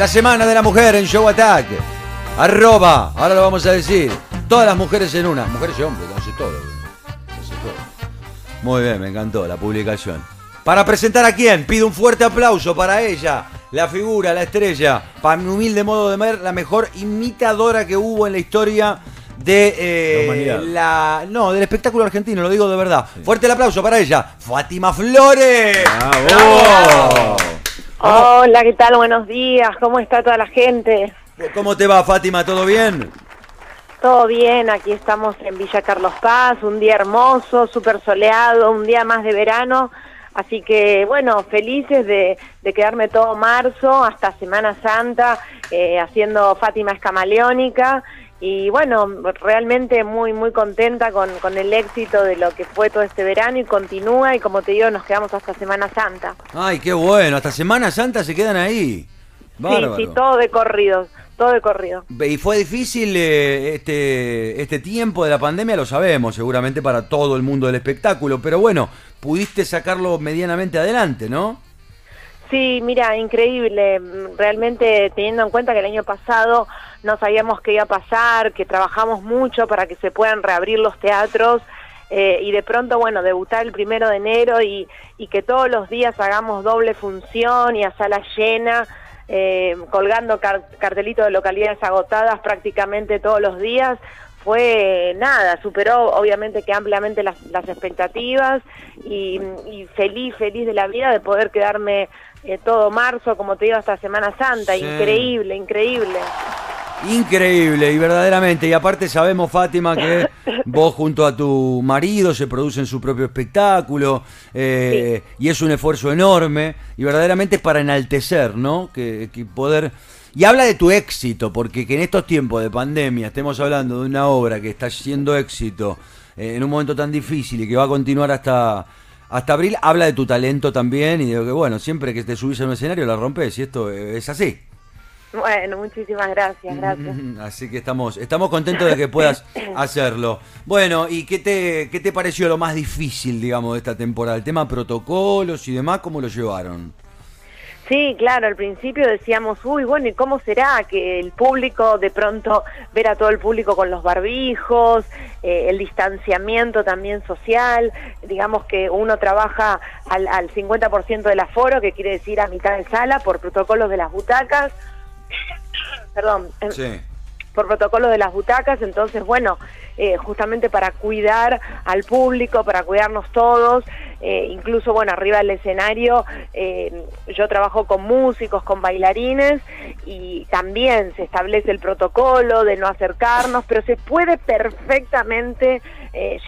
la Semana de la Mujer en Show Attack. Arroba, ahora lo vamos a decir. Todas las mujeres en una. Mujeres y hombres, no sé todo. No sé todo. Muy bien, me encantó la publicación. Para presentar a quién, pido un fuerte aplauso para ella, la figura, la estrella, para mi humilde modo de ver, la mejor imitadora que hubo en la historia de eh, La no del espectáculo argentino, lo digo de verdad. Fuerte el aplauso para ella, Fátima Flores. ¡Bravo! Hola, ¿qué tal? Buenos días. ¿Cómo está toda la gente? ¿Cómo te va, Fátima? ¿Todo bien? Todo bien, aquí estamos en Villa Carlos Paz, un día hermoso, súper soleado, un día más de verano. Así que, bueno, felices de, de quedarme todo marzo hasta Semana Santa eh, haciendo Fátima Escamaleónica. Y bueno, realmente muy, muy contenta con, con el éxito de lo que fue todo este verano y continúa. Y como te digo, nos quedamos hasta Semana Santa. Ay, qué bueno. Hasta Semana Santa se quedan ahí. Bárbaro. Sí, sí, todo de corrido, todo de corrido. Y fue difícil eh, este, este tiempo de la pandemia, lo sabemos, seguramente para todo el mundo del espectáculo, pero bueno, pudiste sacarlo medianamente adelante, ¿no? Sí, mira, increíble. Realmente teniendo en cuenta que el año pasado no sabíamos qué iba a pasar, que trabajamos mucho para que se puedan reabrir los teatros eh, y de pronto, bueno, debutar el primero de enero y, y que todos los días hagamos doble función y a sala llena, eh, colgando car- cartelitos de localidades agotadas prácticamente todos los días. Fue nada, superó obviamente que ampliamente las, las expectativas y, y feliz, feliz de la vida de poder quedarme eh, todo marzo, como te digo, hasta Semana Santa. Sí. Increíble, increíble. Increíble y verdaderamente, y aparte sabemos, Fátima, que vos junto a tu marido se producen su propio espectáculo, eh, y es un esfuerzo enorme, y verdaderamente es para enaltecer, ¿no? Que, que poder... Y habla de tu éxito, porque que en estos tiempos de pandemia estemos hablando de una obra que está siendo éxito eh, en un momento tan difícil y que va a continuar hasta, hasta abril, habla de tu talento también y de que, bueno, siempre que te subís a un escenario la rompes, y esto es así. Bueno, muchísimas gracias, gracias. Mm, Así que estamos, estamos contentos de que puedas hacerlo. Bueno, ¿y qué te, qué te pareció lo más difícil, digamos, de esta temporada? El tema protocolos y demás, ¿cómo lo llevaron? Sí, claro, al principio decíamos, uy, bueno, ¿y cómo será que el público, de pronto, ver a todo el público con los barbijos, eh, el distanciamiento también social, digamos que uno trabaja al, al 50% del aforo, que quiere decir a mitad de sala, por protocolos de las butacas, perdón, em, Sí. por protocolo de las butacas, entonces bueno, eh, justamente para cuidar al público, para cuidarnos todos, eh, incluso bueno, arriba del escenario eh, yo trabajo con músicos, con bailarines y también se establece el protocolo de no acercarnos, pero se puede perfectamente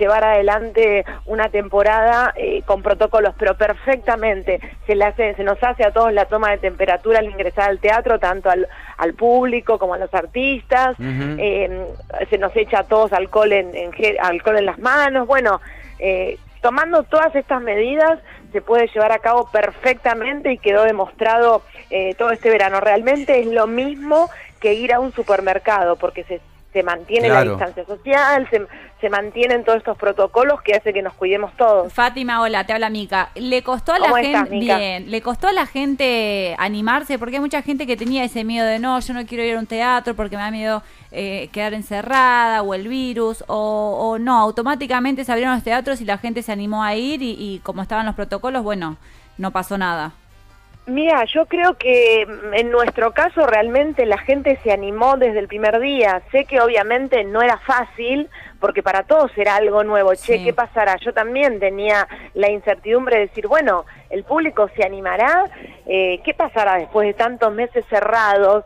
llevar adelante una temporada con protocolos, pero perfectamente se le hace, se nos hace a todos la toma de temperatura al ingresar al teatro, tanto al, al público como a los artistas, se nos echa a todos alcohol en, en alcohol en las manos, bueno, eh, tomando todas estas medidas se puede llevar a cabo perfectamente y quedó demostrado eh, todo este verano. Realmente es lo mismo que ir a un supermercado porque se, se mantiene Claro. la distancia social, se, se mantienen todos estos protocolos que hace que nos cuidemos todos. Fátima, hola, te habla Mica. ¿Le costó a la ¿Cómo gente bien? ¿Le costó a la gente animarse? Porque hay mucha gente que tenía ese miedo de no, yo no quiero ir a un teatro porque me da miedo eh, quedar encerrada o el virus o, o no, automáticamente se abrieron los teatros y la gente se animó a ir y, y como estaban los protocolos, bueno, no pasó nada. Mira, yo creo que mm, en nuestro caso realmente la gente se animó desde el primer día. Sé que obviamente no era fácil, porque para todos era algo nuevo. Che. ¿qué pasará? Yo también tenía la incertidumbre de decir, bueno, ¿el público se animará? Eh, ¿Qué pasará después de tantos meses cerrados?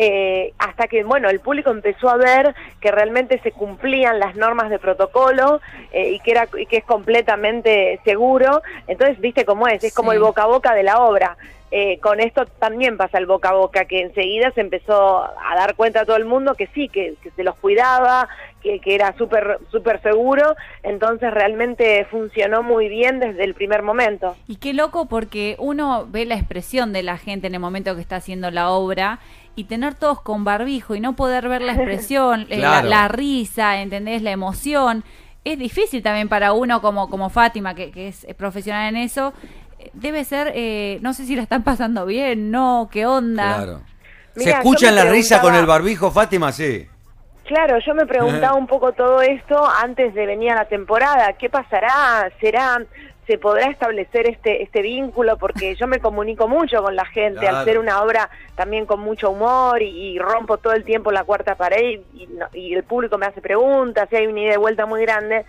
Eh, hasta que, bueno, el público empezó a ver que realmente se cumplían las normas de protocolo eh, y, que era, y que es completamente seguro. Entonces, viste cómo es, es como el boca a boca de la obra. Eh, con esto también pasa el boca a boca, que enseguida se empezó a dar cuenta a todo el mundo que sí, que, que se los cuidaba, que, que era súper súper seguro, entonces realmente funcionó muy bien desde el primer momento. Y qué loco porque uno ve la expresión de la gente en el momento que está haciendo la obra y tener todos con barbijo y no poder ver la expresión, eh, la, risa, ¿entendés? La emoción. Es difícil también para uno como, como Fátima, que, que es profesional en eso. Debe ser, eh, no sé si la están pasando bien, no, qué onda. Claro. ¿Se Mirá, yo escuchan la risa con el barbijo, Fátima? Sí. Claro, yo me preguntaba un poco todo esto antes de venir a la temporada. ¿Qué pasará? ¿Será? ¿Se podrá establecer este este vínculo? Porque yo me comunico mucho con la gente Claro. al ser una obra también con mucho humor y, y rompo todo el tiempo la cuarta pared y, no- y el público me hace preguntas y hay una ida y vuelta muy grande.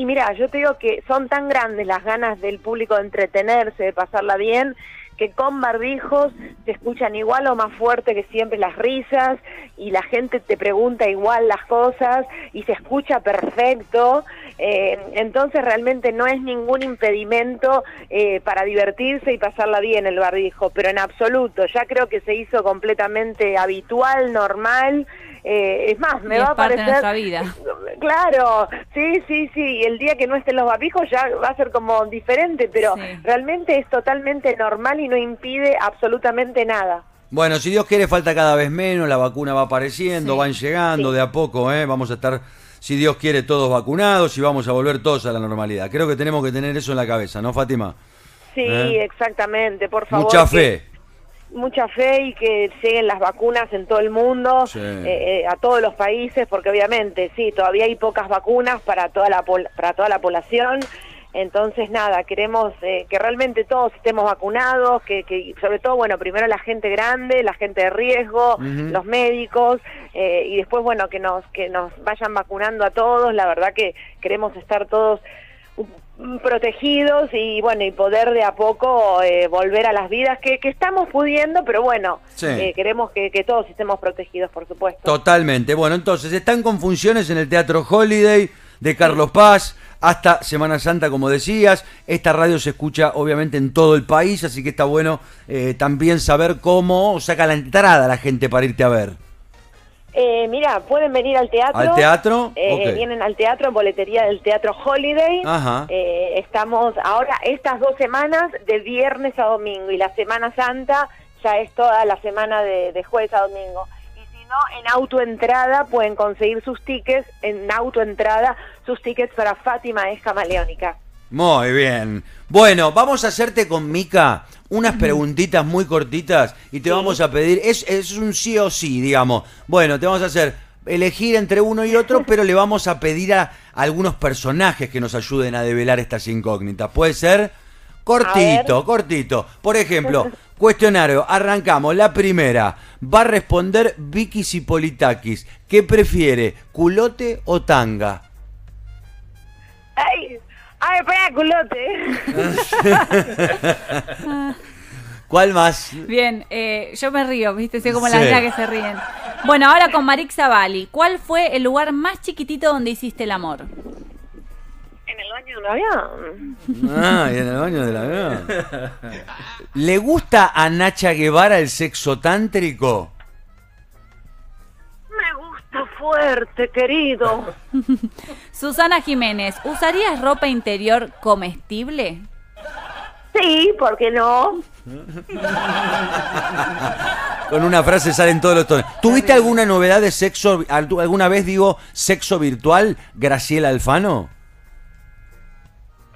Y mira, yo te digo que son tan grandes las ganas del público de entretenerse, de pasarla bien, que con barbijos se escuchan igual o más fuerte que siempre las risas y la gente te pregunta igual las cosas y se escucha perfecto. Eh, entonces realmente no es ningún impedimento eh, para divertirse y pasarla bien el barbijo, pero en absoluto. Ya creo que se hizo completamente habitual, normal. Eh, es más, me Y va es a parte de parecer... nuestra vida. Claro, sí, sí, sí. El día que no estén los barbijos ya va a ser como diferente, pero Sí. realmente es totalmente normal y no impide absolutamente nada. Bueno, si Dios quiere, falta cada vez menos, la vacuna va apareciendo, Sí. van llegando Sí. de a poco, ¿eh? Vamos a estar, si Dios quiere, todos vacunados y vamos a volver todos a la normalidad. Creo que tenemos que tener eso en la cabeza, ¿no, Fátima? Sí, ¿Eh? exactamente, por favor. Mucha que- fe. Mucha fe y que lleguen las vacunas en todo el mundo, Sí. eh, eh, a todos los países, porque obviamente sí, todavía hay pocas vacunas para toda la pol- para toda la población. Entonces, nada, queremos eh, que realmente todos estemos vacunados, que, que sobre todo, bueno, primero la gente grande, la gente de riesgo, los médicos, eh, y después, bueno, que nos, que nos vayan vacunando a todos. La verdad que queremos estar todos protegidos y bueno y poder de a poco eh, volver a las vidas que, que estamos pudiendo pero bueno Sí. eh, queremos que, que todos estemos protegidos por supuesto Totalmente. Bueno, entonces están con funciones en el Teatro Holiday de Carlos Paz hasta Semana Santa, como decías. Esta radio se escucha obviamente en todo el país, así que está bueno eh, también saber cómo saca la entrada la gente para irte a ver. Eh, mira pueden venir al teatro ¿Al teatro? Eh, vienen al teatro en boletería del Teatro Holiday Ajá. Eh, estamos ahora estas dos semanas de viernes a domingo y la Semana Santa ya es toda la semana de, de jueves a domingo y si no en autoentrada pueden conseguir sus tickets en autoentrada sus tickets para Fátima es camaleónica Muy bien. Bueno, vamos a hacerte con Mica unas preguntitas muy cortitas y te vamos a pedir, es, es un sí o sí, digamos. Bueno, te vamos a hacer elegir entre uno y otro, pero le vamos a pedir a algunos personajes que nos ayuden a develar estas incógnitas. Puede ser cortito, cortito. Por ejemplo, cuestionario, arrancamos. La primera, va a responder Vicky Cipolitakis. ¿Qué prefiere, culote o tanga? Ay ay espera culote ¿Cuál más? Bien, eh, yo me río, ¿viste? Sé como Sí. las que se ríen. Bueno, ahora con Marixa Bali. ¿Cuál fue el lugar más chiquitito donde hiciste el amor? en el baño de un avión Ah, y en el baño del avión. ¿Le gusta a Nacha Guevara el sexo tántrico? Fuerte querido Susana Jiménez, ¿usarías ropa interior comestible? sí ¿por qué no? Con una frase salen todos los tonos. ¿Tuviste alguna novedad de sexo, al- alguna vez digo, sexo virtual, Graciela Alfano?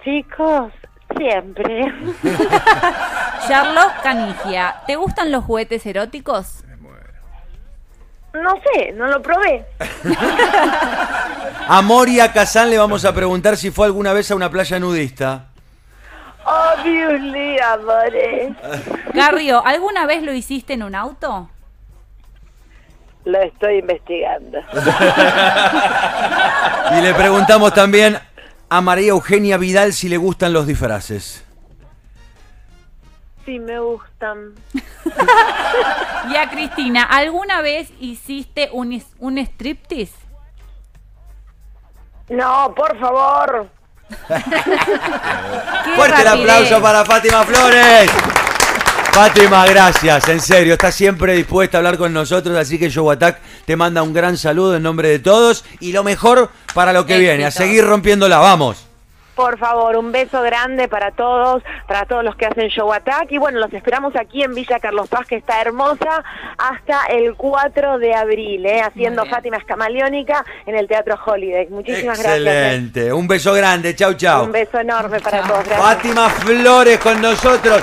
chicos siempre Charlotte Canigia, ¿te gustan los juguetes eróticos? No sé no lo probé A Moria Kazan le vamos a preguntar si fue alguna vez a una playa nudista. Obviously, amores. Garrio, ¿alguna vez lo hiciste en un auto? Lo estoy investigando. Y le preguntamos también a María Eugenia Vidal si le gustan los disfraces. Sí, me gustan. Y a Cristina, ¿alguna vez hiciste un, un striptease? No, por favor. ¡Qué Fuerte el aplauso para Fátima Flores. Fátima, gracias, en serio, está siempre dispuesta a hablar con nosotros, así que Show Attack te manda un gran saludo en nombre de todos y lo mejor para lo que viene, a seguir rompiéndola, vamos. Por favor, un beso grande para todos, para todos los que hacen Show Attack. Y bueno, los esperamos aquí en Villa Carlos Paz, que está hermosa, hasta el 4 de abril, ¿eh? haciendo. Fátima Escamaleónica en el Teatro Holiday. Muchísimas gracias. ¿eh? Excelente, un beso grande, chau chau. Un beso enorme para todos. Gracias. Fátima Flores con nosotros.